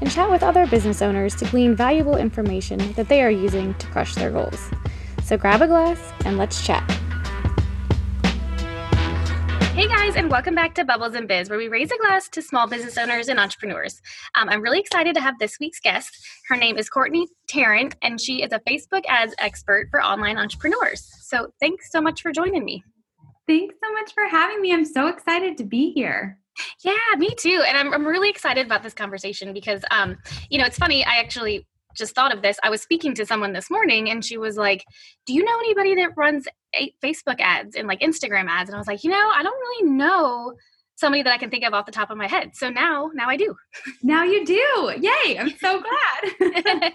and chat with other business owners to glean valuable information that they are using to crush their goals. So grab a glass and let's chat. Hey guys, and welcome back to Bubbles and Biz, where we raise a glass to small business owners and entrepreneurs. Um, I'm really excited to have this week's guest. Her name is Courtney Tarrant, and she is a Facebook ads expert for online entrepreneurs. So thanks so much for joining me. Thanks so much for having me. I'm so excited to be here. Yeah, me too. And I'm, I'm really excited about this conversation because, um, you know, it's funny. I actually just thought of this. I was speaking to someone this morning and she was like, Do you know anybody that runs Facebook ads and like Instagram ads? And I was like, You know, I don't really know somebody that I can think of off the top of my head. So now, now I do. Now you do. Yay. I'm so glad.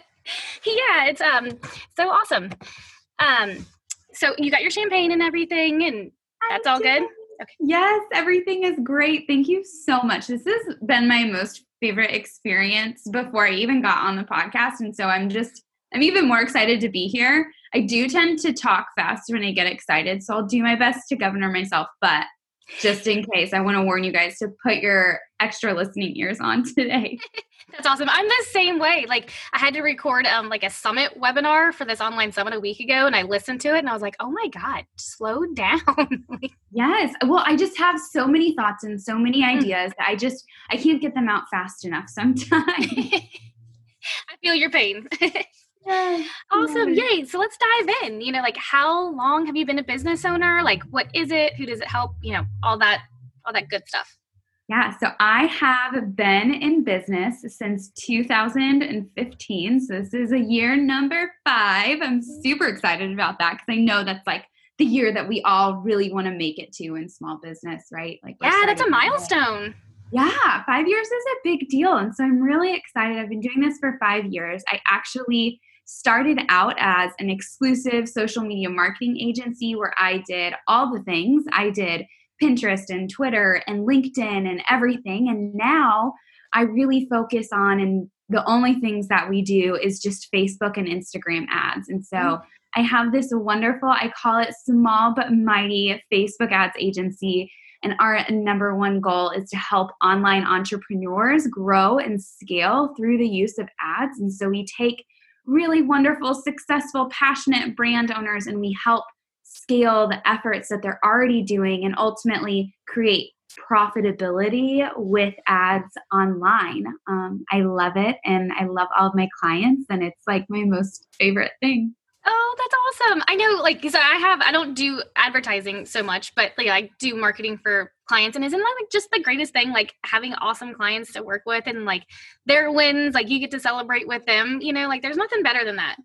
yeah, it's um so awesome. Um so you got your champagne and everything and that's all good? Okay. Yes, everything is great. Thank you so much. This has been my most favorite experience before I even got on the podcast. And so I'm just, I'm even more excited to be here. I do tend to talk fast when I get excited. So I'll do my best to governor myself. But just in case, I want to warn you guys to put your extra listening ears on today. That's awesome. I'm the same way. Like I had to record um like a summit webinar for this online summit a week ago and I listened to it and I was like, "Oh my god, slow down." yes. Well, I just have so many thoughts and so many mm. ideas that I just I can't get them out fast enough sometimes. I feel your pain. awesome. Yay. So let's dive in. You know, like how long have you been a business owner? Like what is it? Who does it help? You know, all that all that good stuff. Yeah, so I have been in business since 2015. So this is a year number five. I'm super excited about that because I know that's like the year that we all really want to make it to in small business, right? Like, yeah, that's a milestone. Yeah, five years is a big deal. And so I'm really excited. I've been doing this for five years. I actually started out as an exclusive social media marketing agency where I did all the things. I did Pinterest and Twitter and LinkedIn and everything. And now I really focus on, and the only things that we do is just Facebook and Instagram ads. And so mm-hmm. I have this wonderful, I call it small but mighty Facebook ads agency. And our number one goal is to help online entrepreneurs grow and scale through the use of ads. And so we take really wonderful, successful, passionate brand owners and we help scale the efforts that they're already doing and ultimately create profitability with ads online. Um, I love it and I love all of my clients, and it's like my most favorite thing. Oh, that's awesome. I know, like, so I have, I don't do advertising so much, but like, I do marketing for clients. And isn't that like just the greatest thing? Like, having awesome clients to work with and like their wins, like, you get to celebrate with them, you know, like, there's nothing better than that.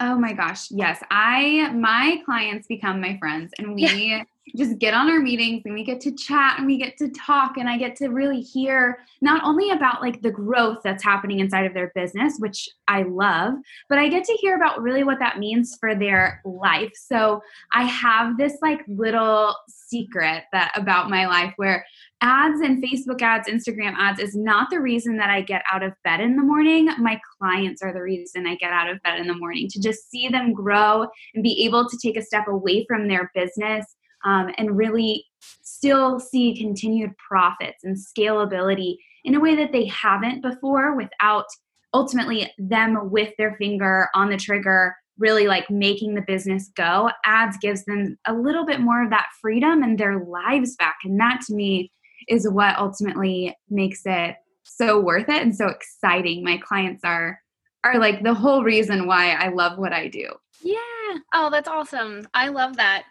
Oh my gosh. Yes. I my clients become my friends and we yeah. Just get on our meetings and we get to chat and we get to talk and I get to really hear not only about like the growth that's happening inside of their business, which I love, but I get to hear about really what that means for their life. So I have this like little secret that about my life where ads and Facebook ads, Instagram ads is not the reason that I get out of bed in the morning. My clients are the reason I get out of bed in the morning to just see them grow and be able to take a step away from their business um, and really still see continued profits and scalability in a way that they haven't before without ultimately them with their finger on the trigger really like making the business go. Ads gives them a little bit more of that freedom and their lives back and that to me is what ultimately makes it so worth it and so exciting. My clients are are like the whole reason why i love what i do. Yeah. Oh that's awesome. I love that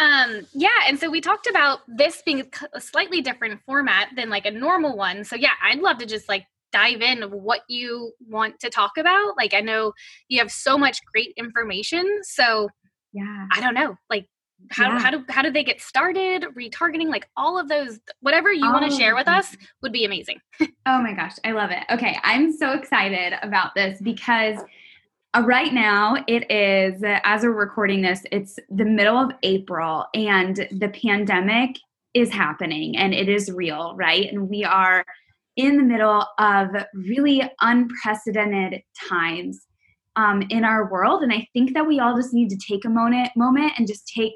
um yeah and so we talked about this being a slightly different format than like a normal one so yeah i'd love to just like dive in of what you want to talk about. Like I know you have so much great information. So yeah. I don't know. Like how, yeah. how do how do they get started retargeting like all of those whatever you oh, want to share with us would be amazing oh my gosh i love it okay i'm so excited about this because Uh, right now, it is, as we're recording this, it's the middle of April and the pandemic is happening and it is real, right? And we are in the middle of really unprecedented times um, in our world. And I think that we all just need to take a moment, moment and just take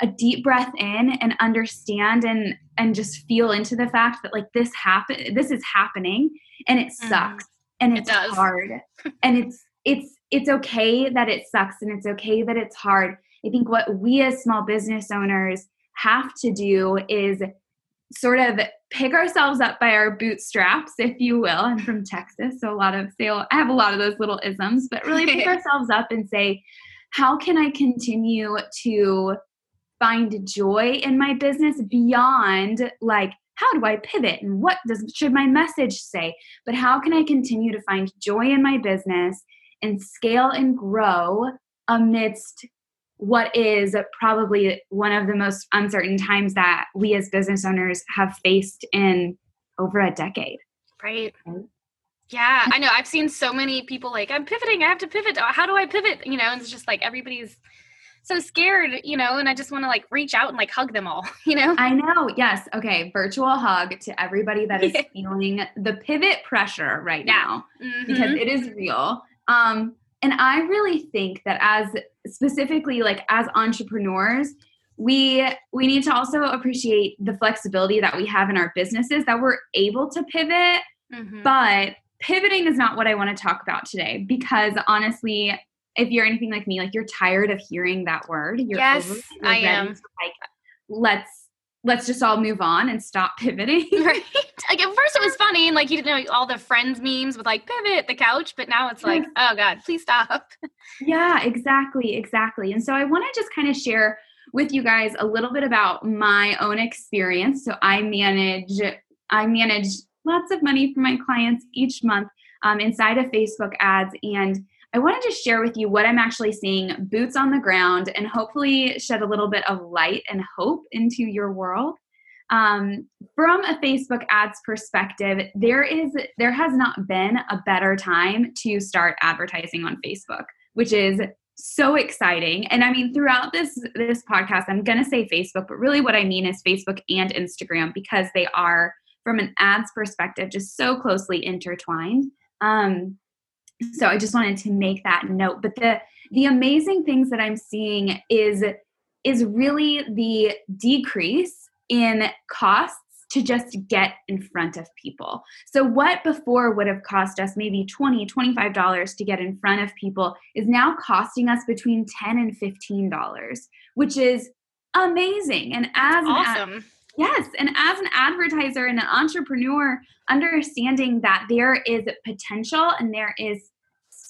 a deep breath in and understand and and just feel into the fact that like this happen this is happening and it mm-hmm. sucks mm, and it's it hard and it's it's it's okay that it sucks and it's okay that it's hard. I think what we as small business owners have to do is sort of pick ourselves up by our bootstraps, if you will. I'm from Texas, so a lot of say I have a lot of those little isms, but really pick ourselves up and say, how can I continue to find joy in my business beyond like how do I pivot and what does should my message say? But how can I continue to find joy in my business and scale and grow amidst what is probably one of the most uncertain times that we as business owners have faced in over a decade. Right. Yeah, I know. I've seen so many people like, I'm pivoting. I have to pivot. How do I pivot? You know, and it's just like everybody's so scared, you know, and I just want to like reach out and like hug them all, you know? I know. Yes. Okay. Virtual hug to everybody that is feeling the pivot pressure right now mm-hmm. because it is real. Um, and i really think that as specifically like as entrepreneurs we we need to also appreciate the flexibility that we have in our businesses that we're able to pivot mm-hmm. but pivoting is not what i want to talk about today because honestly if you're anything like me like you're tired of hearing that word you're yes i am like let's let's just all move on and stop pivoting. right. Like at first it was funny and like you didn't know all the friends memes with like pivot the couch, but now it's like, oh God, please stop. yeah, exactly, exactly. And so I want to just kind of share with you guys a little bit about my own experience. So I manage I manage lots of money for my clients each month um, inside of Facebook ads and I wanted to share with you what I'm actually seeing boots on the ground and hopefully shed a little bit of light and hope into your world. Um, from a Facebook ads perspective, there is there has not been a better time to start advertising on Facebook, which is so exciting. And I mean, throughout this this podcast, I'm gonna say Facebook, but really what I mean is Facebook and Instagram because they are, from an ads perspective, just so closely intertwined. Um, so i just wanted to make that note but the the amazing things that i'm seeing is is really the decrease in costs to just get in front of people. So, what before would have cost us maybe $20, $25 to get in front of people is now costing us between 10 and $15, which is amazing. And as awesome. Yes, and as an advertiser and an entrepreneur, understanding that there is potential and there is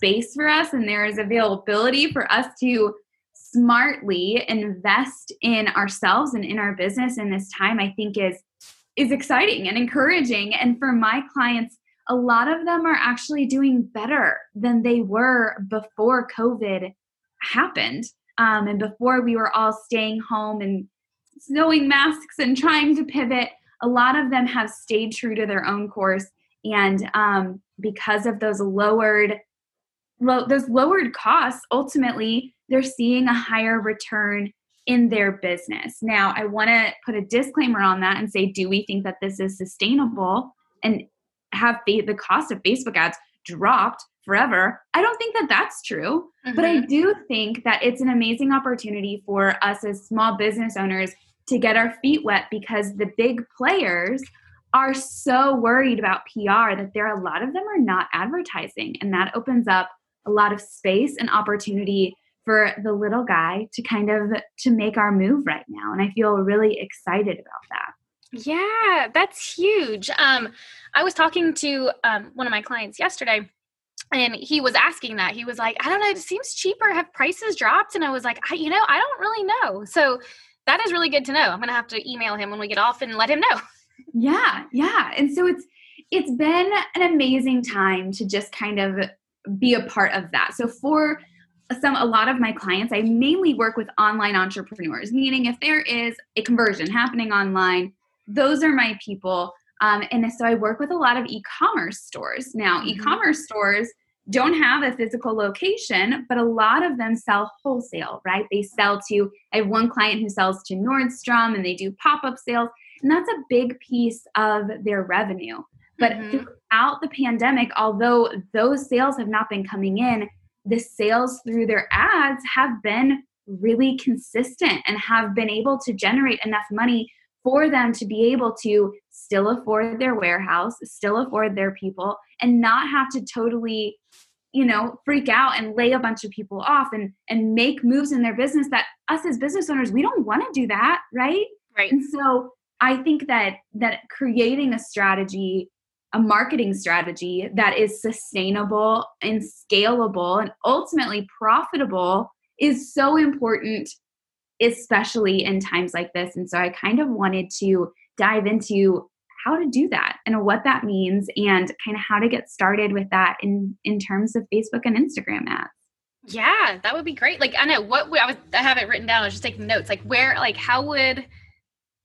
space for us and there is availability for us to smartly invest in ourselves and in our business in this time i think is is exciting and encouraging. And for my clients a lot of them are actually doing better than they were before covid happened um, and before we were all staying home and sewing masks and trying to pivot. A lot of them have stayed true to their own course and um, because of those lowered lo- those lowered costs ultimately they're seeing a higher return in their business. Now, I want to put a disclaimer on that and say, do we think that this is sustainable and have the the cost of Facebook ads dropped forever? I don't think that that's true, mm-hmm. but I mm-hmm. do think that it's an amazing opportunity for us as small business owners to get our feet wet because the big players are so worried about PR that there are a lot of them are not advertising and that opens up a lot of space and opportunity for the little guy to kind of to make our move right now. And i feel really excited about that. Yeah that's huge. Um i was talking to um, one of my clients yesterday and he was asking that. He was like i don't know it seems cheaper have prices dropped? And i was like I, you know i don't really know. So that is really good to know. I'm gonna have to email him when we get off and let him know. Yeah yeah. And so it's it's been an amazing time to just kind of be a part of that. So for some a lot of my clients, I mainly work with online entrepreneurs, meaning if there is a conversion happening online, those are my people. Um, and so I work with a lot of e-commerce stores. Now, mm-hmm. e-commerce stores don't have a physical location, but a lot of them sell wholesale, right? They sell to, I have one client who sells to Nordstrom and they do pop up sales, and that's a big piece of their revenue. But mm-hmm. throughout the pandemic, although those sales have not been coming in, the sales through their ads have been really consistent and have been able to generate enough money for them to be able to still afford their warehouse, still afford their people, and not have to totally, you know, freak out and lay a bunch of people off and and make moves in their business that us as business owners, we don't want to do that, right? Right. And so I think that that creating a strategy a marketing strategy that is sustainable and scalable and ultimately profitable is so important especially in times like this. And so I kind of wanted to dive into how to do that and what that means and kind of how to get started with that in in terms of Facebook and Instagram ads. Yeah, that would be great. Like I know what I was I have it written down. I was just taking notes. Like where like how would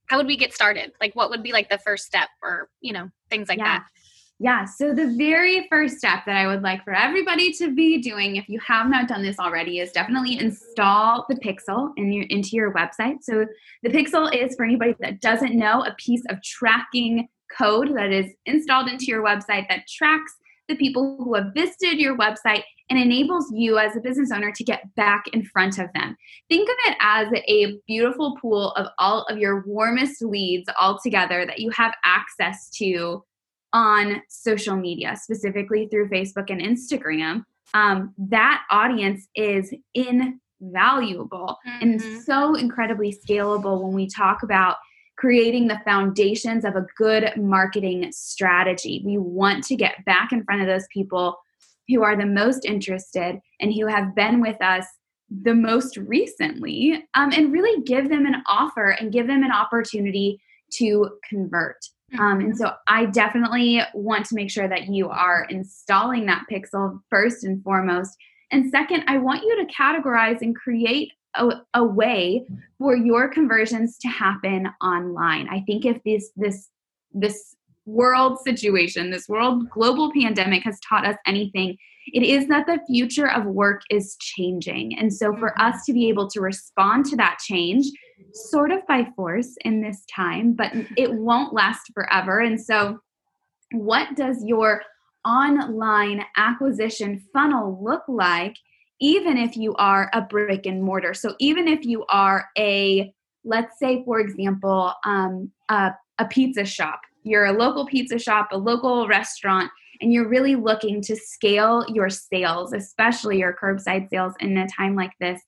how would we get started? Like what would be like the first step or, you know, things like yeah. that. Yeah, so the very first step that I would like for everybody to be doing, if you have not done this already, is definitely install the Pixel in your, into your website. So the Pixel is, for anybody that doesn't know, a piece of tracking code that is installed into your website that tracks the people who have visited your website and enables you as a business owner to get back in front of them. Think of it as a beautiful pool of all of your warmest leads all together that you have access to on social media, specifically through Facebook and Instagram, um, that audience is invaluable mm-hmm. and so incredibly scalable when we talk about creating the foundations of a good marketing strategy. We want to get back in front of those people who are the most interested and who have been with us the most recently um, and really give them an offer and give them an opportunity to convert. Um, and mm-hmm. so I definitely want to make sure that you are installing that pixel first and foremost. And second, I want you to categorize and create a, a way for your conversions to happen online. I think if this this this world situation, this world global pandemic has taught us anything, it is that the future of work is changing. And so for mm-hmm. us to be able to respond to that change sort of by force in this time, but it won't last forever. And so, what does your online acquisition funnel look like, even if you are a brick and mortar? So, even if you are a, let's say, for example, um, a, a pizza shop, you're a local pizza shop, a local restaurant, and you're really looking to scale your sales, especially your curbside sales in a time like this.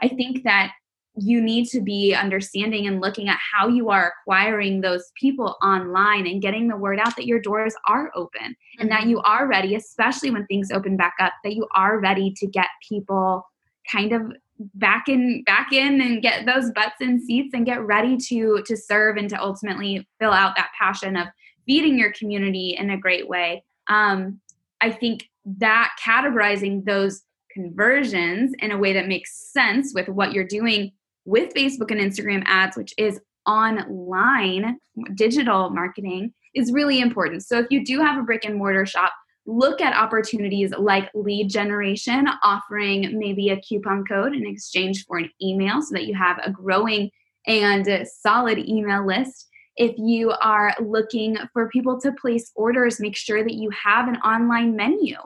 I think that you need to be understanding and looking at how you are acquiring those people online and getting the word out that your doors are open and that mm-hmm. you are ready especially when things open back up that you are ready to get people kind of back in back in and get those butts in seats and get ready to to serve and to ultimately fill out that passion of feeding your community in a great way um, i think that categorizing those conversions in a way that makes sense with what you're doing with Facebook and Instagram ads, which is online digital marketing, is really important. So if you do have a brick and mortar shop, look at opportunities like lead generation, offering maybe a coupon code in exchange for an email so that you have a growing and solid email list. If you are looking for people to place orders, make sure that you have an online menu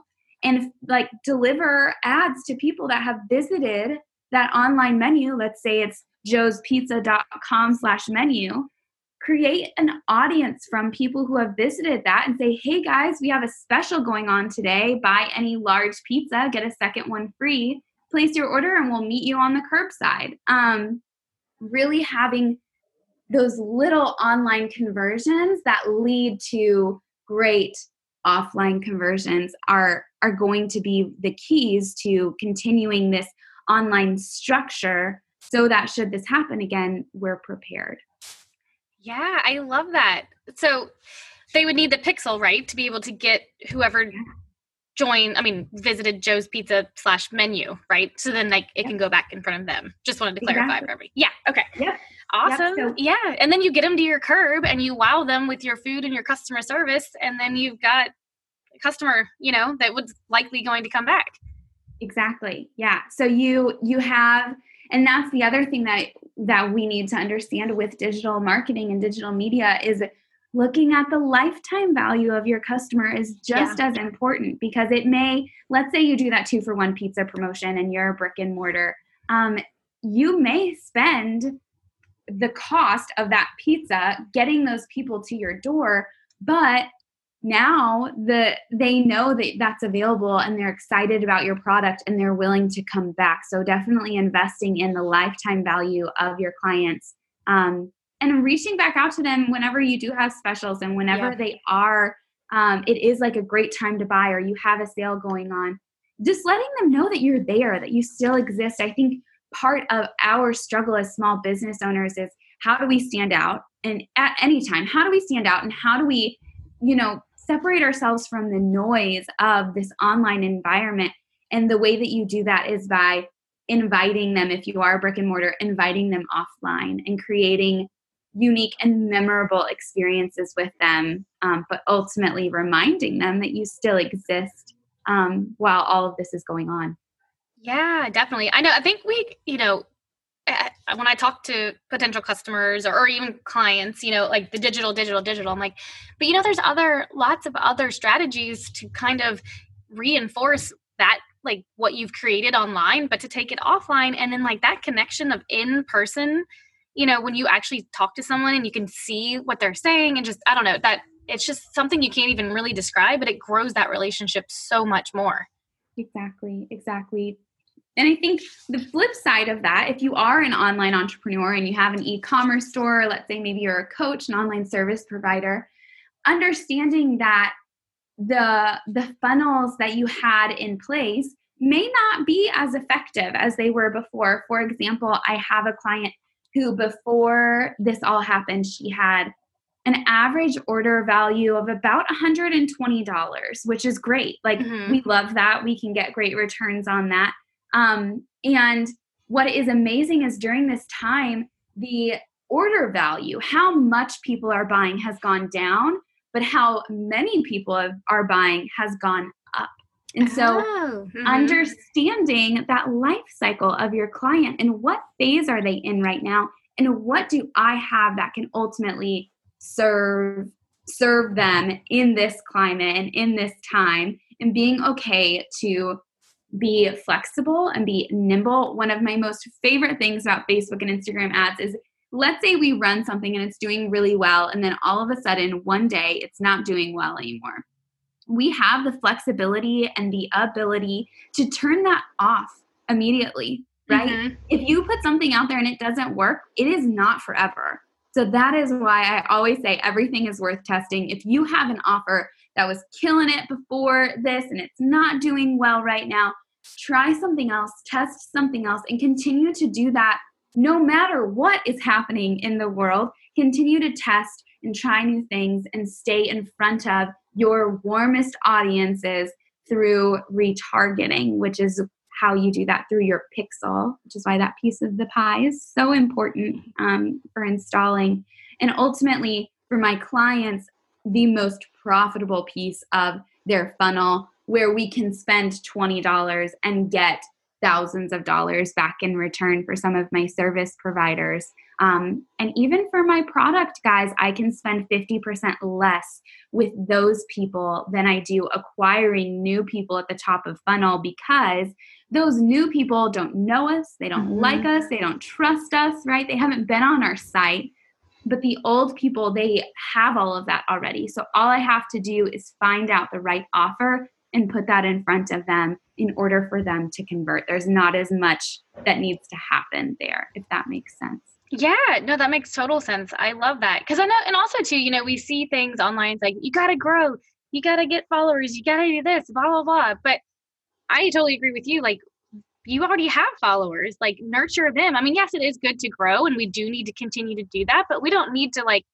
and like deliver ads to people that have visited that online menu, let's say it's joespizza.com slash menu, create an audience from people who have visited that and say, hey guys, we have a special going on today. Buy any large pizza, get a second one free. Place your order and we'll meet you on the curbside. Um, really having those little online conversions that lead to great offline conversions are are going to be the keys to continuing this online structure so that should this happen again, we're prepared. Yeah, I love that. So they would need the pixel, right, to be able to get whoever joined, I mean, visited Joe's Pizza slash menu, right? So then like it can go back in front of them. Just wanted to clarify exactly. for everybody. Yeah. Okay. Yeah. Awesome. Yep, so- yeah. And then you get them to your curb and you wow them with your food and your customer service. And then you've got customer, you know, that was likely going to come back. Exactly. Yeah. So you you have and that's the other thing that that we need to understand with digital marketing and digital media is looking at the lifetime value of your customer is just yeah. as important because it may let's say you do that two for one pizza promotion and you're a brick and mortar um, you may spend the cost of that pizza getting those people to your door but now the they know that that's available and they're excited about your product and they're willing to come back. So definitely investing in the lifetime value of your clients um, and reaching back out to them whenever you do have specials and whenever yeah. they are um, it is like a great time to buy or you have a sale going on. Just letting them know that you're there that you still exist. I think part of our struggle as small business owners is how do we stand out and at any time? How do we stand out and how do we you know separate ourselves from the noise of this online environment. And the way that you do that is by inviting them, if you are brick and mortar, inviting them offline and creating unique and memorable experiences with them, um, but ultimately reminding them that you still exist um, while all of this is going on. Yeah, definitely. I know. I think we, you know, when I talk to potential customers or, or, even clients, you know, like the digital, digital, digital, I'm like, but you know, there's other lots of other strategies to kind of reinforce that like what you've created online, but to take it offline and then like that connection of in person, you know, when you actually talk to someone and you can see what they're saying and just I don't know, that it's just something you can't even really describe, but it grows that relationship so much more. Exactly, exactly. And I think the flip side of that, if you are an online entrepreneur and you have an e commerce store, let's say maybe you're a coach, an online service provider, understanding that the, the funnels that you had in place may not be as effective as they were before. For example, I have a client who, before this all happened, she had an average order value of about $120, which is great. Like, mm-hmm. we love that. We can get great returns on that. Um, and what is amazing is during this time, the order value, how much people are buying, has gone down, but how many people are buying has gone up. And so, oh, mm-hmm. understanding that life cycle of your client and what phase are they in right now, and what do I have that can ultimately serve serve them in this climate and in this time, and being okay to be flexible and be nimble. One of my most favorite things about Facebook and Instagram ads is let's say we run something and it's doing really well, and then all of a sudden, one day, it's not doing well anymore. We have the flexibility and the ability to turn that off immediately, right? Mm-hmm. If you put something out there and it doesn't work, it is not forever. So that is why I always say everything is worth testing. If you have an offer that was killing it before this and it's not doing well right now, try something else, test something else, and continue to do that no matter what is happening in the world. Continue to test and try new things and stay in front of your warmest audiences through retargeting, which is how you do that through your pixel, which is why that piece of the pie is so important um, for installing. And ultimately, for my clients, the most profitable piece of their funnel where we can spend $20 and get thousands of dollars back in return for some of my service providers. Um, and even for my product, guys, I can spend 50% less with those people than I do acquiring new people at the top of funnel because those new people don't know us, they don't mm-hmm. like us, they don't trust us, right? They haven't been on our site. But the old people, they have all of that already. So all I have to do is find out the right offer and put that in front of them in order for them to convert. There's not as much that needs to happen there, if that makes sense. Yeah, no, that makes total sense. I love that. Because I know, and also, too, you know, we see things online like, you got to grow, you got to get followers, you got to do this, blah, blah, blah. But I totally agree with you. Like, you already have followers, like, nurture them. I mean, yes, it is good to grow, and we do need to continue to do that, but we don't need to, like,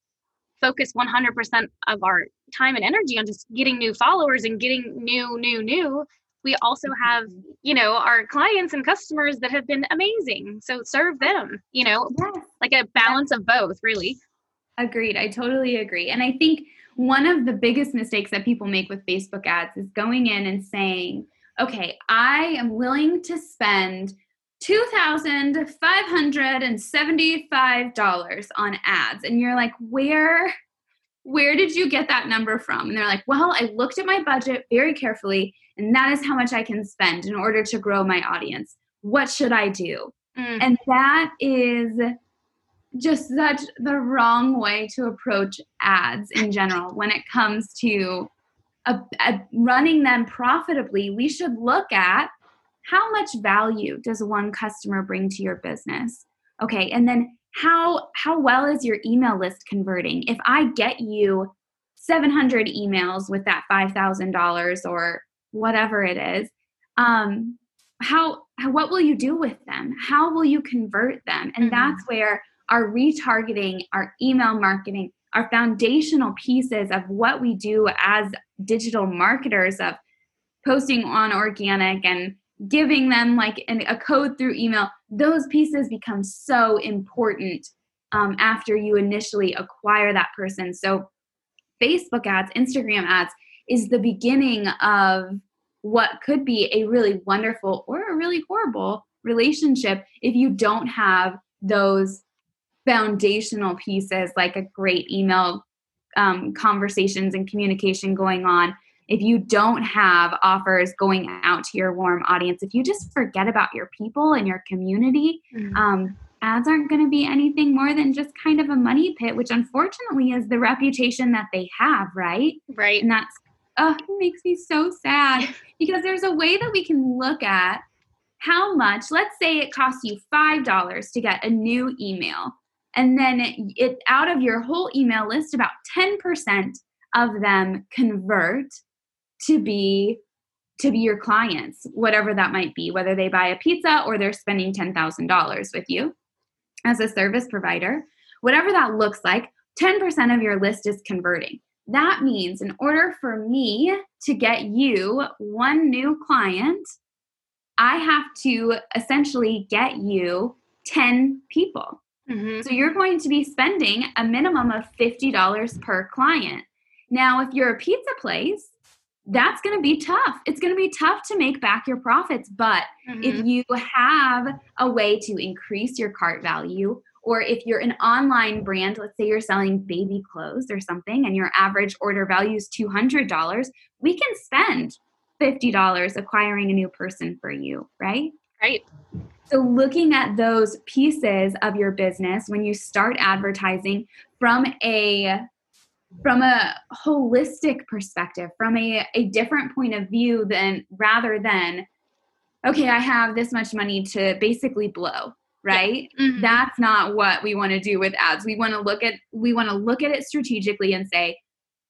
focus 100% of our time and energy on just getting new followers and getting new, new, new. We also have, mm-hmm. you know, our clients and customers that have been amazing. So serve them, you know, yes. like a balance of both, really. Agreed. I totally agree. And I think one of the biggest mistakes that people make with Facebook ads is going in and saying, okay, I am willing to spend $2,575 on ads. And you're like, where where did you get that number from? And they're like, well, I looked at my budget very carefully, and that is how much I can spend in order to grow my audience. What should I do? Mm. And that is just such the wrong way to approach ads in general when it comes to a, a running them profitably. We should look at how much value does one customer bring to your business? Okay, and then how how well is your email list converting? If I get you 700 emails with that $5,000 or whatever it is, um, how, how what will you do with them? How will you convert them? And mm-hmm. that's where our retargeting, our email marketing, our foundational pieces of what we do as digital marketers of posting on organic and giving them like an, a code through email. Those pieces become so important um, after you initially acquire that person. So facebook ads instagram ads is the beginning of what could be a really wonderful or a really horrible relationship if you don't have those foundational pieces like a great email um, conversations and communication going on. If you don't have offers going out to your warm audience if you just forget about your people and your community mm-hmm. um, ads aren't going to be anything more than just kind of a money pit which unfortunately is the reputation that they have right? Right. And that's oh it makes me so sad because there's a way that we can look at how much let's say it costs you five dollars to get a new email and then it, it out of your whole email list about 10% of them convert to be to be your clients whatever that might be whether they buy a pizza or they're spending $10,000 with you as a service provider. Whatever that looks like 10% of your list is converting. That means in order for me to get you one new client I have to essentially get you 10 people Mm-hmm. So you're going to be spending a minimum of $50 per client. Now, if you're a pizza place, that's going to be tough. It's going to be tough to make back your profits. But mm-hmm. if you have a way to increase your cart value, or if you're an online brand, let's say you're selling baby clothes or something, and your average order value is $200, we can spend $50 acquiring a new person for you, right? Right. So, looking at those pieces of your business when you start advertising from a from a holistic perspective, from a, a different point of view than rather than, okay, I have this much money to basically blow, right? Yeah. Mm-hmm. That's not what we want to do with ads. We want to look at we want to look at it strategically and say,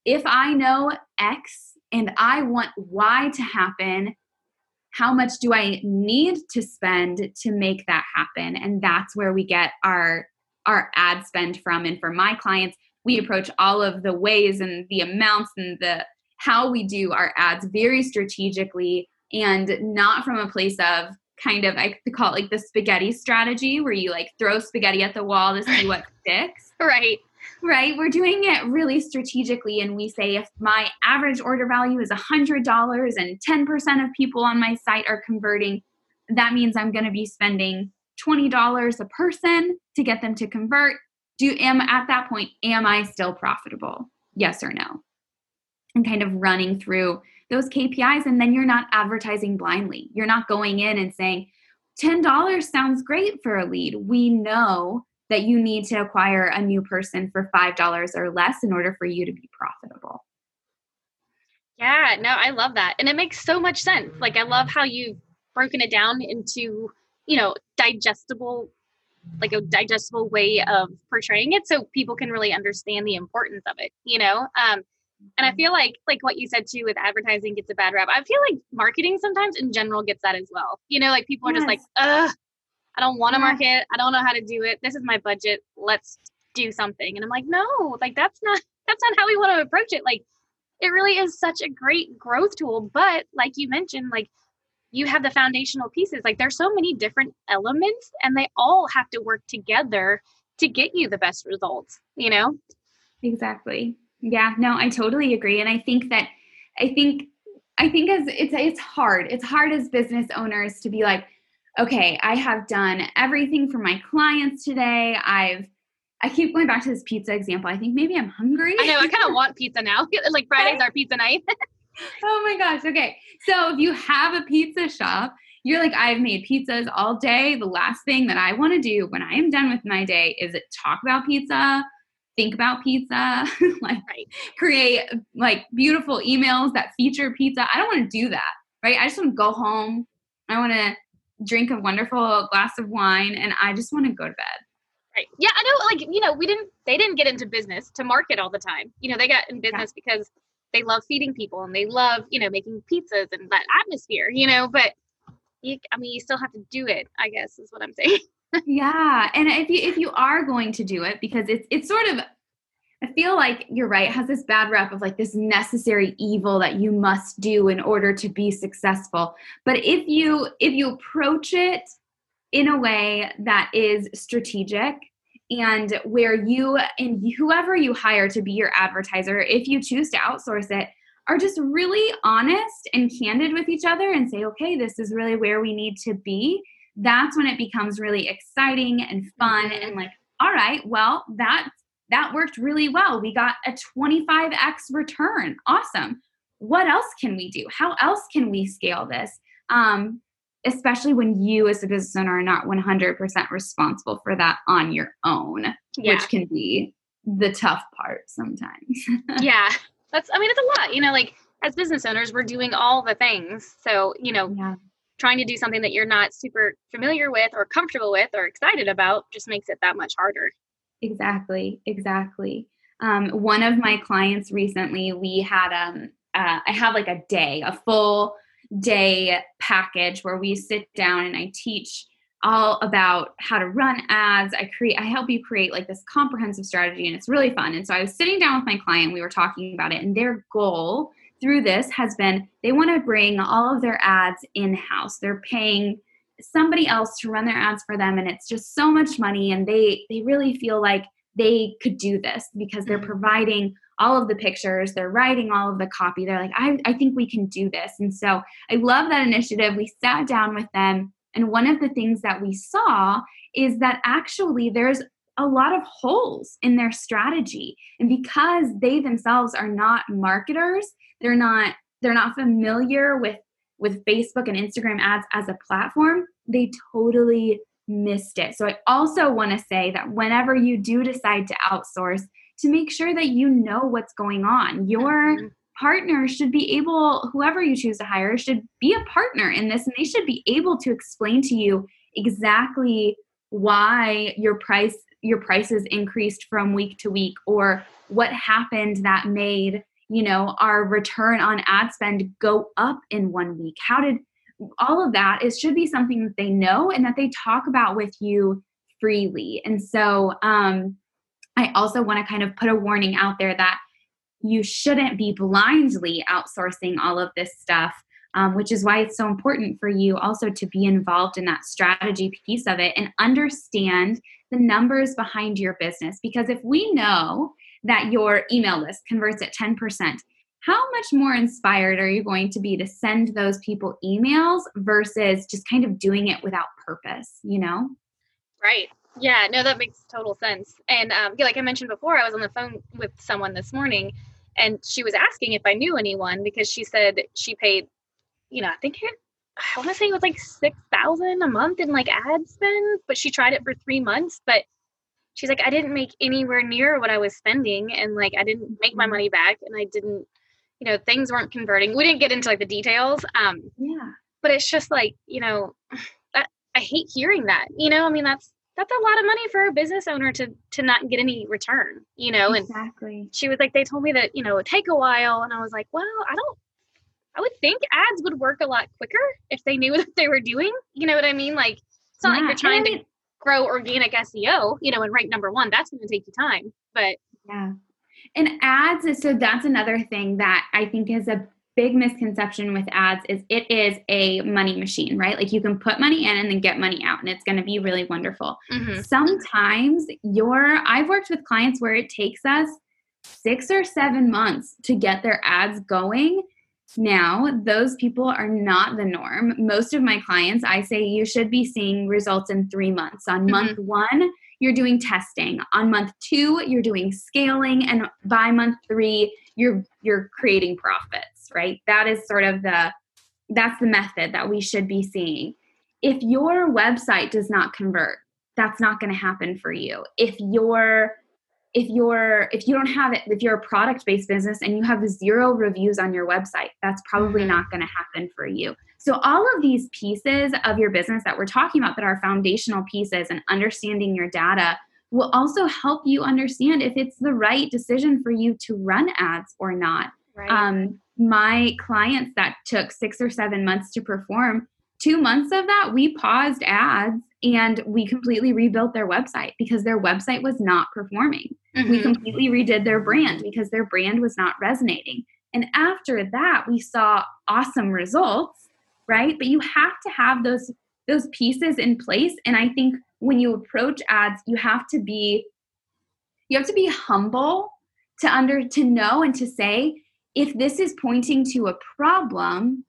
if I know X and I want Y to happen, how much do I need to spend to make that happen? And that's where we get our our ad spend from. And for my clients, we approach all of the ways and the amounts and the how we do our ads very strategically and not from a place of kind of I call it like the spaghetti strategy where you like throw spaghetti at the wall to see what sticks. Right right? We're doing it really strategically. And we say if my average order value is $100 and 10% of people on my site are converting, that means I'm going to be spending $20 a person to get them to convert. Do am at that point, am I still profitable? Yes or no? And kind of running through those KPIs. And then you're not advertising blindly. You're not going in and saying, $10 sounds great for a lead. We know that you need to acquire a new person for $5 or less in order for you to be profitable. Yeah, no, I love that. And it makes so much sense. Like, I love how you've broken it down into, you know, digestible, like a digestible way of portraying it so people can really understand the importance of it, you know? Um, and I feel like, like what you said too, with advertising gets a bad rap. I feel like marketing sometimes in general gets that as well. You know, like people are yes. just like, ugh, I don't want to yeah. market. I don't know how to do it. This is my budget. Let's do something. And I'm like, no, like that's not that's not how we want to approach it. Like it really is such a great growth tool. But like you mentioned, like you have the foundational pieces. Like there's so many different elements and they all have to work together to get you the best results, you know? Exactly. Yeah, no, I totally agree. And I think that I think I think as it's it's hard. It's hard as business owners to be like, okay, I have done everything for my clients today. I've I keep going back to this pizza example. I think maybe I'm hungry. I know. I kind of want pizza now. like Friday's our pizza night. oh my gosh. Okay. So if you have a pizza shop, you're like, I've made pizzas all day. The last thing that I want to do when I am done with my day is talk about pizza, think about pizza, like right. create like beautiful emails that feature pizza. I don't want to do that, right? I just want to go home. I want to drink a wonderful glass of wine and I just want to go to bed. Right. Yeah, I know like, you know, we didn't they didn't get into business to market all the time. You know, they got in business yeah. because they love feeding people and they love, you know, making pizzas and that atmosphere, you know, but you, I mean, you still have to do it, I guess is what I'm saying. yeah. And if you if you are going to do it because it's it's sort of I feel like you're right, has this bad rep of like this necessary evil that you must do in order to be successful. But if you if you approach it in a way that is strategic and where you and whoever you hire to be your advertiser, if you choose to outsource it, are just really honest and candid with each other and say, okay, this is really where we need to be. That's when it becomes really exciting and fun and like, all right, well, that's that worked really well. We got a 25x return. Awesome. What else can we do? How else can we scale this? Um, especially when you, as a business owner, are not 100% responsible for that on your own, yeah. which can be the tough part sometimes. yeah. That's, I mean, it's a lot. You know, like as business owners, we're doing all the things. So, you know, yeah. trying to do something that you're not super familiar with or comfortable with or excited about just makes it that much harder. Exactly, exactly. Um, one of my clients recently, we had um, uh, I have like a day, a full day package where we sit down and I teach all about how to run ads. I create, I help you create like this comprehensive strategy, and it's really fun. And so I was sitting down with my client, we were talking about it, and their goal through this has been they want to bring all of their ads in house. They're paying somebody else to run their ads for them and it's just so much money and they they really feel like they could do this because they're mm-hmm. providing all of the pictures they're writing all of the copy they're like I, I think we can do this and so i love that initiative we sat down with them and one of the things that we saw is that actually there's a lot of holes in their strategy and because they themselves are not marketers they're not they're not familiar with with Facebook and Instagram ads as a platform, they totally missed it. So I also want to say that whenever you do decide to outsource, to make sure that you know what's going on. Your mm-hmm. partner should be able, whoever you choose to hire, should be a partner in this and they should be able to explain to you exactly why your price your prices increased from week to week or what happened that made you know our return on ad spend go up in one week? How did all of that it should be something that they know and that they talk about with you freely. And so um i also want to kind of put a warning out there that you shouldn't be blindly outsourcing all of this stuff um, which is why it's so important for you also to be involved in that strategy piece of it and understand the numbers behind your business. Because if we know that your email list converts at 10%, how much more inspired are you going to be to send those people emails versus just kind of doing it without purpose, you know? Right. Yeah, no, that makes total sense. And um, like I mentioned before, I was on the phone with someone this morning and she was asking if I knew anyone because she said she paid, you know, I think it, I want to say it was like 6000 a month in like ad spend, but she tried it for three months. But she's like, I didn't make anywhere near what I was spending, and like I didn't make my mm-hmm. money back, and I didn't, you know, things weren't converting. We didn't get into like the details. Um, yeah. But it's just like you know, that, I hate hearing that. You know, I mean that's that's a lot of money for a business owner to to not get any return. You know, exactly. And she was like, they told me that you know it take a while, and I was like, well, I don't. I would think ads would work a lot quicker if they knew what they were doing. You know what I mean? Like it's not yeah. like you're trying to grow organic SEO, you know, and rank number one, that's going to take you time. But yeah. And ads, so that's another thing that I think is a big misconception with ads is it is a money machine, right? Like you can put money in and then get money out and it's going to be really wonderful. Mm-hmm. Sometimes your I've worked with clients where it takes us six or seven months to get their ads going, now those people are not the norm. Most of my clients, I say you should be seeing results in three months. On mm-hmm. month one, you're doing testing. On month two, you're doing scaling. And by month three, you're you're creating profits, right? That is sort of the that's the method that we should be seeing. If your website does not convert, that's not going to happen for you. If your if you're if you don't have it if you're a product based business and you have zero reviews on your website that's probably mm-hmm. not going to happen for you so all of these pieces of your business that we're talking about that are foundational pieces and understanding your data will also help you understand if it's the right decision for you to run ads or not right. um, my clients that took six or seven months to perform two months of that we paused ads and we completely rebuilt their website because their website was not performing. Mm-hmm. We completely redid their brand because their brand was not resonating. And after that, we saw awesome results, right? But you have to have those those pieces in place and I think when you approach ads, you have to be you have to be humble to under to know and to say if this is pointing to a problem,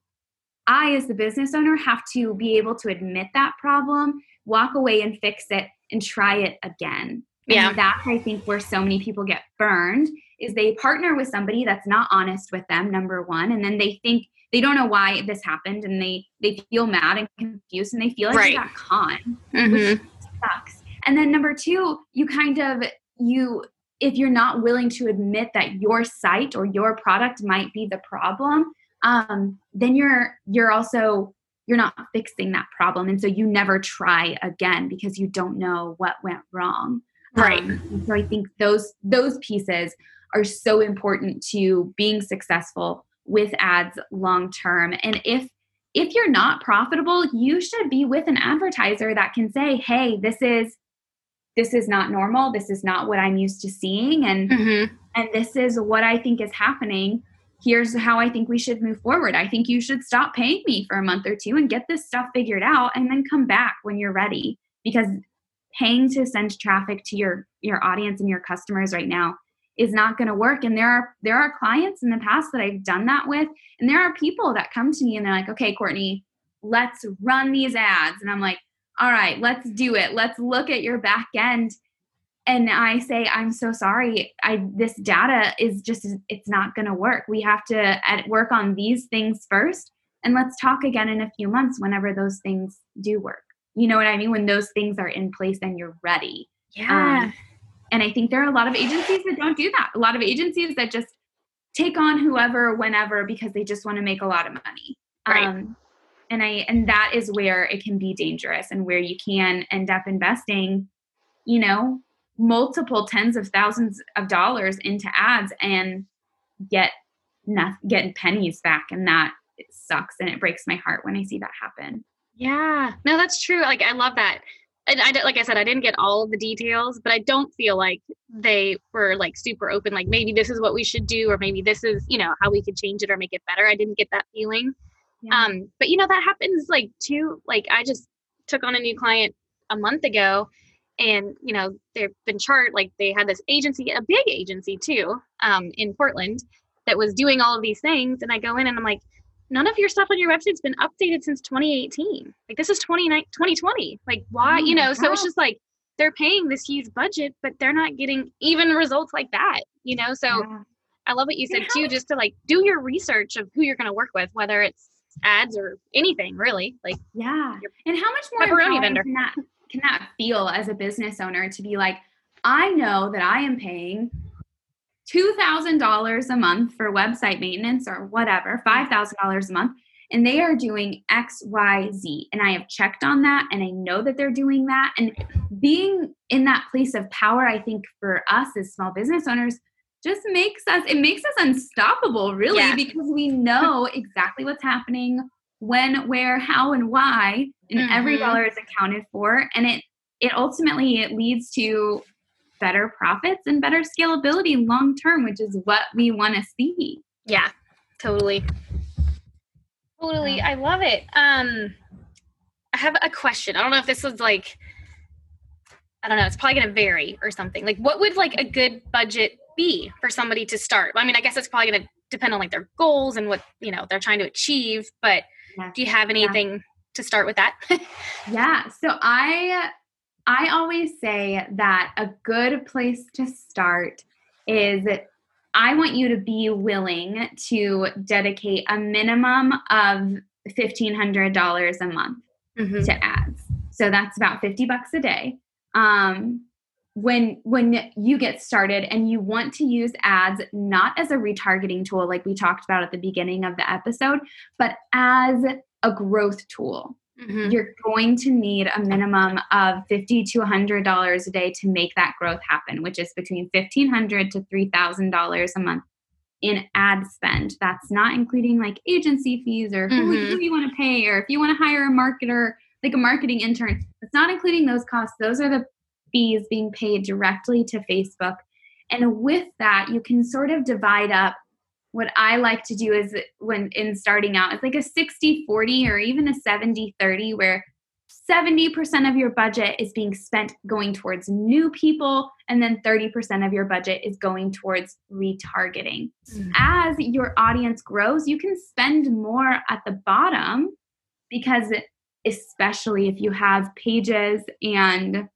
I, as the business owner, have to be able to admit that problem walk away and fix it and try it again. Yeah. And that's I think where so many people get burned is they partner with somebody that's not honest with them, number one, and then they think they don't know why this happened and they they feel mad and confused and they feel like right. they got con, mm-hmm. which sucks. And then number two, you kind of you if you're not willing to admit that your site or your product might be the problem, um, then you're you're also you're not fixing that problem. And so you never try again because you don't know what went wrong. Right. um, so i think those those pieces are so important to being successful with ads long term. And if if you're not profitable you should be with an advertiser that can say hey this is this is not normal. This is not what i'm used to seeing and mm-hmm. and this is what i think is happening here's how I think we should move forward. I think you should stop paying me for a month or two and get this stuff figured out and then come back when you're ready. Because paying to send traffic to your your audience and your customers right now is not going to work. And there are there are clients in the past that I've done that with and there are people that come to me and they're like okay Courtney let's run these ads. And I'm like all right let's do it. Let's look at your back end and i say i'm so sorry. I this data is just it's not going to work. We have to work on these things first and let's talk again in a few months whenever those things do work. You know what i mean? When those things are in place and you're ready. Yeah. um, and i think there are a lot of agencies that don't do that. A lot of agencies that just take on whoever whenever because they just want to make a lot of money. Right. Um, and i and that is where it can be dangerous and where you can end up investing you know multiple tens of thousands of dollars into ads and get not, getting pennies back and that sucks and it breaks my heart when i see that happen yeah no that's true like i love that and I like I said, I didn't get all of the details, but I don't feel like they were like super open. Like maybe this is what we should do, or maybe this is you know how we could change it or make it better. I didn't get that feeling. Yeah. Um, but you know that happens like too. Like I just took on a new client a month ago, and you know they've been charged like they had this agency a big agency too um, in portland that was doing all of these things and i go in and i'm like none of your stuff on your website's been updated since 2018 like this is 2020 like why oh you know? So it's just like they're paying this huge budget but they're not getting even results like that you know? So yeah. i love what you said too just to like do your research of who you're going to work with whether it's ads or anything really like yeah. and how much more pepperoni vendor. that can that feel as a business owner to be like, I know that I am paying $2,000 a month for website maintenance or whatever, $5,000 a month, and they are doing X, Y, Z. And I have checked on that and I know that they're doing that. And being in that place of power, I think for us as small business owners, just makes us, it makes us unstoppable, really, yeah. because we know exactly what's happening when, where, how, and why, and mm-hmm. every dollar is accounted for, and it it ultimately it leads to better profits and better scalability long term, which is what we want to see. Yeah, totally. Totally. I love it. Um I have a question. I don't know if this was like I don't know, it's probably going to vary or something. Like what would like a good budget be for somebody to start? I mean, I guess it's probably going to depend on like their goals and what, you know, they're trying to achieve, but do you have anything yeah. to start with that? yeah. So I I always say that a good place to start is I want you to be willing to dedicate a minimum of $1500 a month mm-hmm. to ads. So that's about 50 bucks a day. Um, when when you get started and you want to use ads not as a retargeting tool like we talked about at the beginning of the episode but as a growth tool mm-hmm. you're going to need a minimum of 50 to 100 dollars a day to make that growth happen which is between 1500 to 3000 dollars a month in ad spend that's not including like agency fees or who, mm-hmm. who you want to pay or if you want to hire a marketer like a marketing intern it's not including those costs those are the fees being paid directly to Facebook. And with that, you can sort of divide up what I like to do is when in starting out, it's like a 60 40 or even a 70 30, where 70% of your budget is being spent going towards new people, and then 30% of your budget is going towards retargeting. Mm-hmm. As your audience grows, you can spend more at the bottom because, especially if you have pages and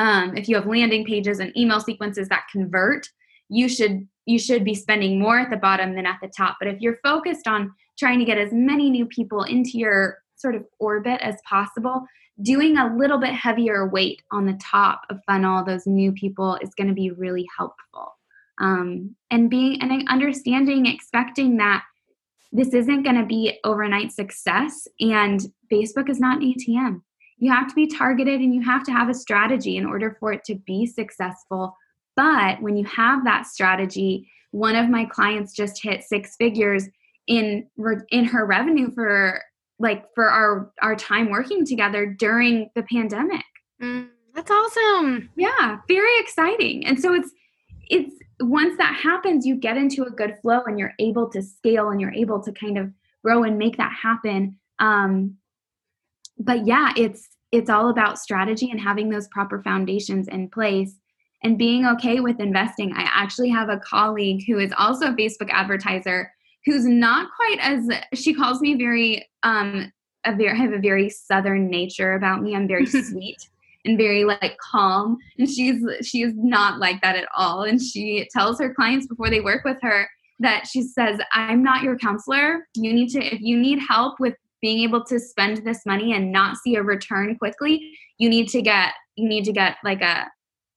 um, if you have landing pages and email sequences that convert you should you should be spending more at the bottom than at the top. But if you're focused on trying to get as many new people into your sort of orbit as possible doing a little bit heavier weight on the top of funnel those new people is going to be really helpful. Um, and being and understanding expecting that this isn't going to be overnight success and facebook is not an atm you have to be targeted and you have to have a strategy in order for it to be successful. But when you have that strategy, one of my clients just hit six figures in in her revenue for like for our our time working together during the pandemic. Mm, that's awesome. Yeah, very exciting. And so it's it's once that happens, you get into a good flow and you're able to scale and you're able to kind of grow and make that happen. Um, but yeah, it's it's all about strategy and having those proper foundations in place and being okay with investing. I actually have a colleague who is also a Facebook advertiser who's not quite as she calls me very um a very I have a very southern nature about me. I'm very sweet and very like calm and she's she is not like that at all and she tells her clients before they work with her that she says i'm not your counselor you need to if you need help with being able to spend this money and not see a return quickly you need to get you need to get like a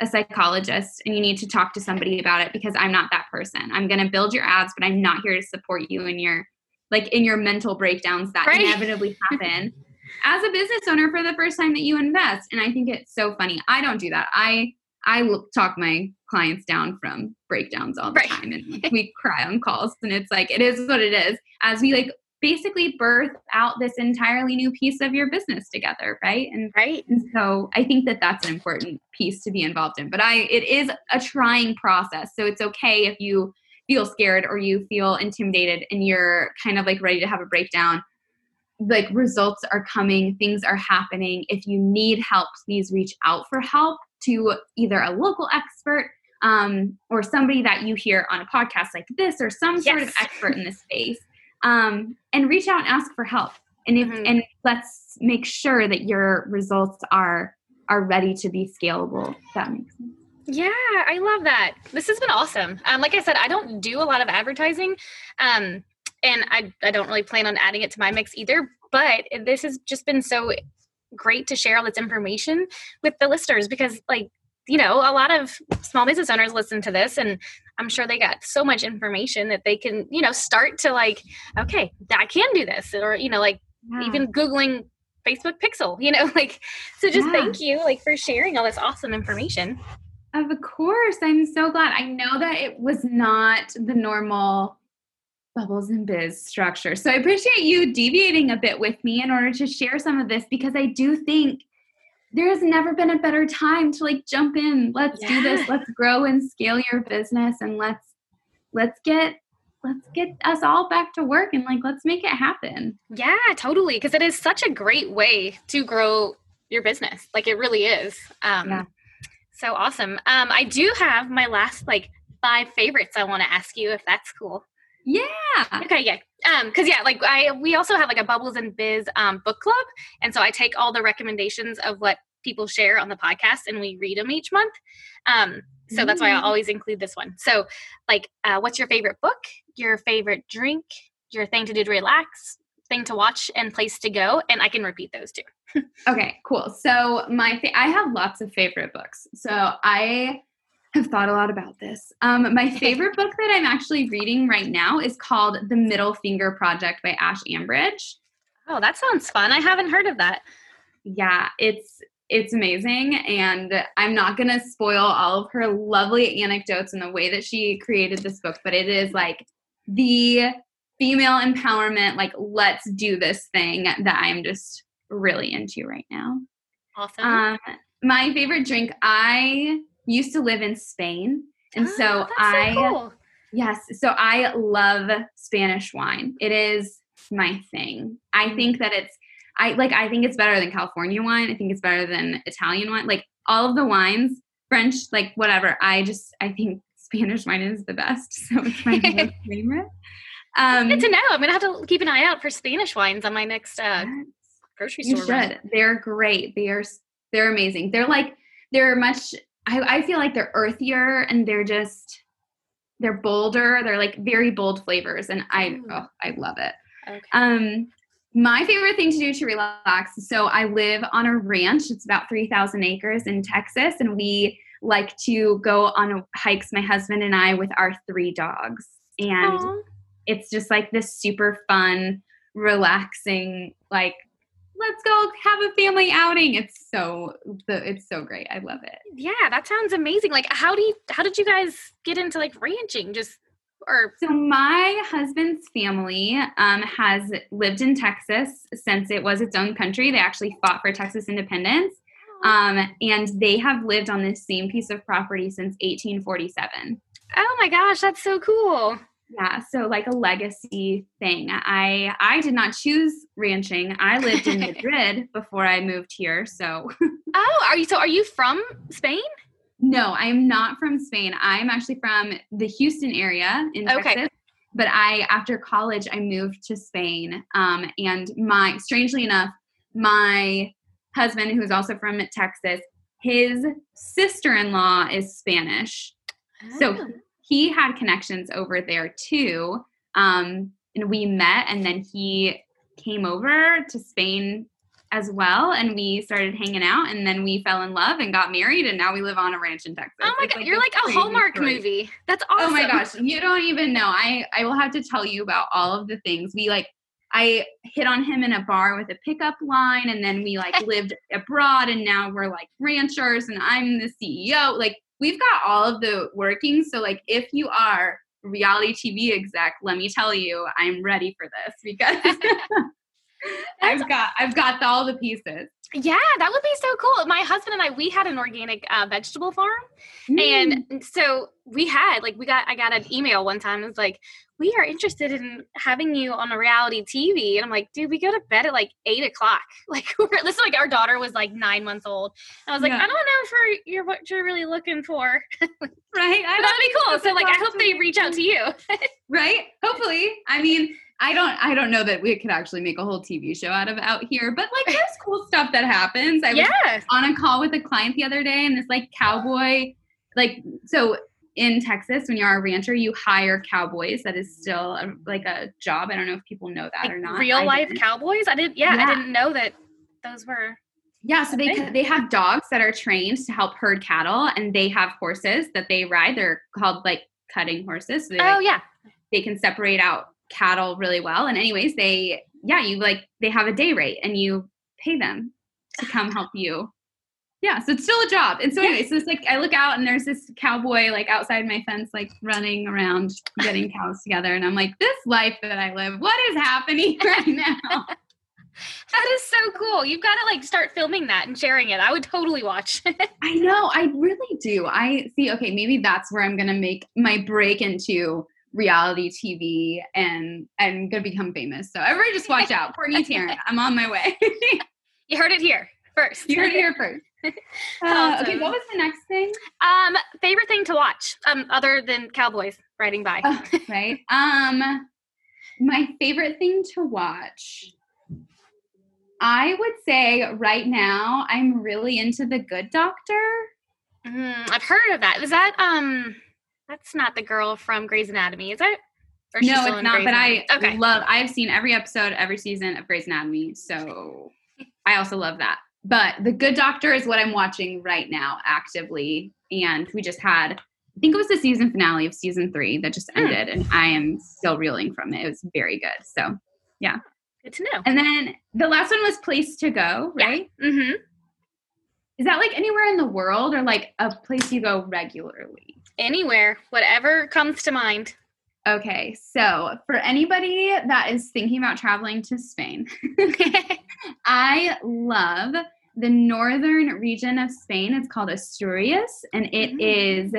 a psychologist and you need to talk to somebody about it because I'm not that person. I'm going to build your ads but I'm not here to support you in your like in your mental breakdowns that right. inevitably happen as a business owner for the first time that you invest and I think it's so funny. I don't do that. I I talk my clients down from breakdowns all the right. time and we cry on calls and it's like it is what it is as we like basically birth out this entirely new piece of your business together right? And right. and so i think that that's an important piece to be involved in but i it is a trying process. So it's okay if you feel scared or you feel intimidated and you're kind of like ready to have a breakdown. Like results are coming things are happening. If you need help please reach out for help to either a local expert um, or somebody that you hear on a podcast like this or some yes. sort of expert in this space um, and reach out and ask for help and if mm-hmm. and let's make sure that your results are are ready to be scalable that makes sense yeah, I love that. This has been awesome. Um, like I said, I don't do a lot of advertising, um, and I I don't really plan on adding it to my mix either. But this has just been so great to share all this information with the listeners because, like, you know, a lot of small business owners listen to this, and I'm sure they got so much information that they can, you know, start to like, okay, I can do this, or you know, like yeah. even googling Facebook Pixel, you know, like. So just yeah. thank you, like, for sharing all this awesome information. Of course, I'm so glad. I know that it was not the normal bubbles and biz structure. So I appreciate you deviating a bit with me in order to share some of this because I do think there has never been a better time to like jump in. Let's yeah. do this. Let's grow and scale your business and let's let's get let's get us all back to work and like let's make it happen. Yeah totally. Because it is such a great way to grow your business. Like it really is. Um yeah. so awesome. Um i do have my last like five favorites I want to ask you if that's cool. Yeah. Okay, yeah. Um, cause yeah, like I we also have like a Bubbles and Biz um book club. And so I take all the recommendations of what people share on the podcast and we read them each month. Um, so that's why I Mm. always include this one. So like uh what's your favorite book, your favorite drink, your thing to do to relax, thing to watch, and place to go. And I can repeat those too. Okay, cool. So my fa- I have lots of favorite books. So I have thought a lot about this. Um, my favorite book that I'm actually reading right now is called The Middle Finger Project by Ash Ambirge. Oh, that sounds fun. I haven't heard of that. Yeah, it's it's amazing and I'm not going to spoil all of her lovely anecdotes and the way that she created this book, but it is like the female empowerment like let's do this thing that I'm just really into right now. Awesome. Um, my favorite drink. I used to live in Spain, and Oh, so I cool. yes, so I love Spanish wine. It is my thing. I Mm. think that it's I like. I think it's better than California wine. I think it's better than Italian wine. Like all of the wines, French, like whatever. I just I think Spanish wine is the best. So it's my favorite. Um, Good to know. I'm gonna have to keep an eye out for Spanish wines on my next uh, grocery You store. run. should. They're great. They are. They're amazing. They're like they're much. I, I feel like they're earthier and they're just they're bolder. They're like very bold flavors, and I Mm. oh I love it. Okay. Um, my favorite thing to do to relax. So I live on a ranch. It's about three thousand acres in Texas, and we like to go on hikes. My husband and I with our three dogs, and Aw. it's just like this super fun, relaxing, like let's go have a family outing. It's so the it's so great. I love it. yeah, that sounds amazing. Like, how do you? How did you guys get into like ranching? Just or So my husband's family um, has lived in Texas since it was its own country. They actually fought for Texas independence, um, and they have lived on this same piece of property since 1847. oh my gosh, that's so cool. Yeah, so like a legacy thing. I I did not choose ranching. I lived in Madrid before I moved here. So Oh, are you? So are you from Spain? no, I'm not from Spain. I'm actually from the Houston area in Okay. Texas. But I after college I moved to Spain. Um, and my strangely enough, my husband, who's also from Texas, his sister-in-law is Spanish. So Oh. He had connections over there too. Um, and we met, and then he came over to Spain as well, and we started hanging out, and then we fell in love and got married, and now we live on a ranch in Texas. Oh my It's god, you're like a Hallmark story. movie. That's awesome. Oh my gosh, you don't even know. I I will have to tell you about all of the things we like. I hit on him in a bar with a pickup line, and then we like lived abroad, and now we're like ranchers, and I'm the CEO. Like we've got all of the workings. So like, if you are reality TV exec, let me tell you, I'm ready for this because I've got I've got all the pieces. Yeah, that would be so cool. My husband and I, we had an organic uh, vegetable farm, Mm. and so we had like we got I got an email one time. It was like, "We are interested in having you on a reality TV," and I'm like, "Dude, we go to bed at like eight o'clock. Like, we're, this is like our daughter was like nine months old." And I was like, Yeah. "I don't know if you're what you're really looking for." right? But that'd be cool. So like, I hope they reach out to you. right hopefully i mean i don't i don't know that we could actually make a whole tv show out of out here but like there's cool stuff that happens i was on a call with a client the other day and this like cowboy like so in texas when you're a rancher you hire cowboys that is still a, like a job i don't know if people know that Like or not real I life didn't. cowboys. I didn't. Yeah, Yeah. I didn't know that those were. yeah so they they have dogs that are trained to help herd cattle and they have horses that they ride they're called like cutting horses so they oh, like, Oh yeah. they can separate out cattle really well. And anyways, they yeah, you like they have a day rate and you pay them to come help you. Yeah, so it's still a job. And so anyway, so it's like I look out and there's this cowboy like outside my fence, like running around getting cows together. And I'm like, this life that I live, what is happening right now? That is so cool. You've got to like start filming that and sharing it. I would totally watch. I know, I really do. I see, okay, maybe that's where I'm gonna make my break into reality TV and I'm gonna become famous. So everybody just watch out. Courtney Tarrant. I'm on my way. you heard it here first. you heard it here first. Uh, okay, what was the next thing? Um, favorite thing to watch, um, other than cowboys riding by. Oh, right. Um, my favorite thing to watch. I would say right now I'm really into the Good Doctor. Mm, I've heard of that. Is that um? That's not the girl from Grey's Anatomy, is it? Or no, it's not. Grey's but Anatomy? I okay. love. I've seen every episode, every season of Grey's Anatomy, so I also love that. But the Good Doctor is what I'm watching right now actively, and we just had. I think it was the season finale of season three that just hmm. ended, and I am still reeling from it. It was very good. So, yeah. Good to know. And then the last one was Place to Go, right? Yeah. Mm-hmm. Is that like anywhere in the world or like a place you go regularly? Anywhere, whatever comes to mind. Okay, so for anybody that is thinking about traveling to Spain, I love the northern region of Spain. It's called Asturias, and it mm-hmm. is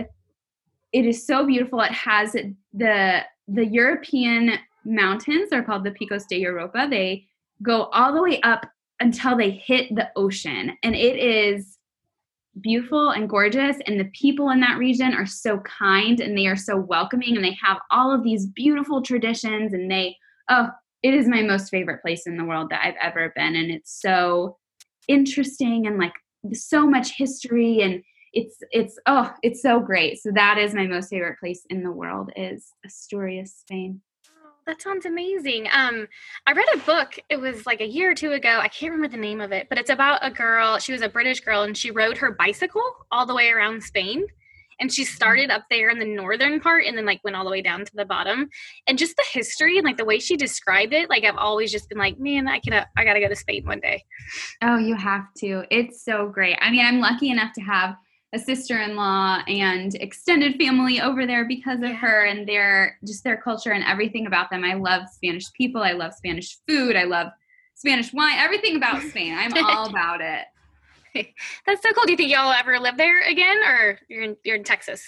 it is so beautiful. It has the the European mountains. They're called the Picos de Europa. They go all the way up until they hit the ocean, and it is beautiful and gorgeous and the people in that region are so kind and they are so welcoming and they have all of these beautiful traditions and they oh it is my most favorite place in the world that I've ever been and it's so interesting and like so much history and it's it's oh it's so great so that is my most favorite place in the world is Asturias Spain that sounds amazing. Um, I read a book. It was like a year or two ago. I can't remember the name of it, but it's about a girl. She was a British girl, and she rode her bicycle all the way around Spain. And she started up there in the northern part, and then like went all the way down to the bottom. And just the history and like the way she described it, like I've always just been like, man, I can, I gotta go to Spain one day. Oh, you have to. It's so great. I mean, I'm lucky enough to have a sister-in-law and extended family over there because of her and their just their culture and everything about them. I love Spanish people. I love Spanish food. I love Spanish wine. Everything about Spain. I'm all about it. That's so cool. Do you think y'all ever live there again, or you're in you're in Texas?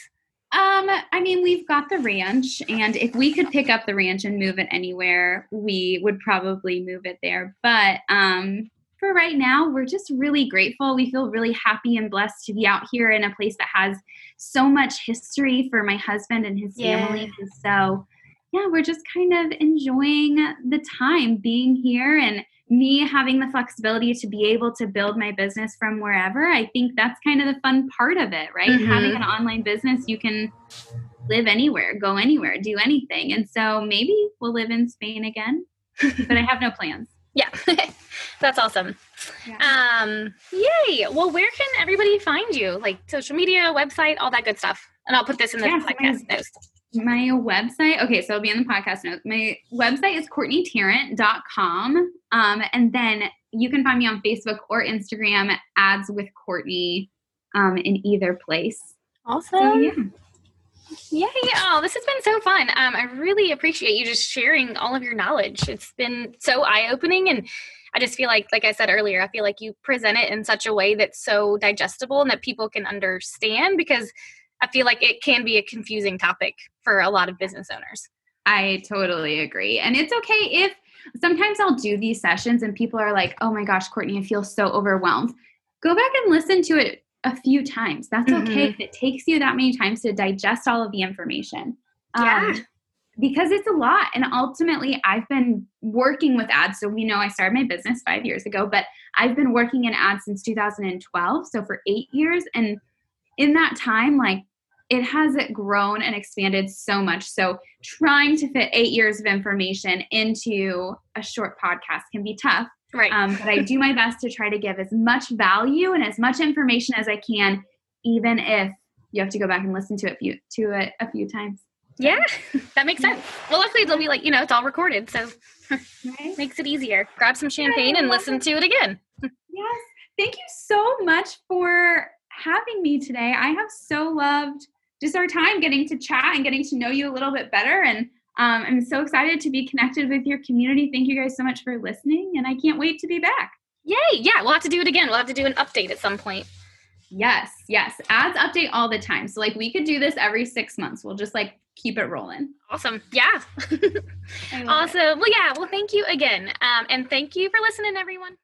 Um, I mean, we've got the ranch, and if we could pick up the ranch and move it anywhere, we would probably move it there. But um, for right now, we're just really grateful. We feel really happy and blessed to be out here in a place that has so much history for my husband and his yeah. family. And so, yeah, we're just kind of enjoying the time being here and me having the flexibility to be able to build my business from wherever. I think that's kind of the fun part of it, right? Mm-hmm. Having an online business, you can live anywhere, go anywhere, do anything. And so maybe we'll live in Spain again, but I have no plans. Yeah. That's awesome. Yeah. Um, yay. Well, where can everybody find you? Like social media, website, all that good stuff. And I'll put this in the podcast my, notes. My website, okay, so it'll be in the podcast notes. My website is courtneytarrant.com. Um, and then you can find me on Facebook or Instagram ads with Courtney um, in either place. Awesome. So, yeah. Yay! Oh, this has been so fun. Um, I really appreciate you just sharing all of your knowledge. It's been so eye opening, and I just feel like, like I said earlier, I feel like you present it in such a way that's so digestible and that people can understand because I feel like it can be a confusing topic for a lot of business owners. I totally agree. And it's okay if sometimes I'll do these sessions and people are like, oh my gosh, Courtney, I feel so overwhelmed. Go back and listen to it a few times. That's okay mm-hmm. if it takes you that many times to digest all of the information. Yeah. Um, because it's a lot. And ultimately, I've been working with ads. So we know I started my business five years ago, but I've been working in ads since 2012. So for eight years. And in that time, like it has grown and expanded so much. So trying to fit eight years of information into a short podcast can be tough. Right. Um, but I do my best to try to give as much value and as much information as I can, even if you have to go back and listen to it few, to it a few times. Yeah, that makes sense. Well, luckily they'll be like, you know, it's all recorded, so right? makes it easier. Grab some champagne and listen to it again. yes. Thank you so much for having me today. I have so loved just our time getting to chat and getting to know you a little bit better. And um, I'm so excited to be connected with your community. Thank you guys so much for listening, and I can't wait to be back. Yay! Yeah, we'll have to do it again. We'll have to do an update at some point. Yes, yes. Ads update all the time. So like we could do this every six months. We'll just like keep it rolling. Awesome. Yeah. awesome. It. Well, yeah. Well, thank you again. Um, and thank you for listening, everyone.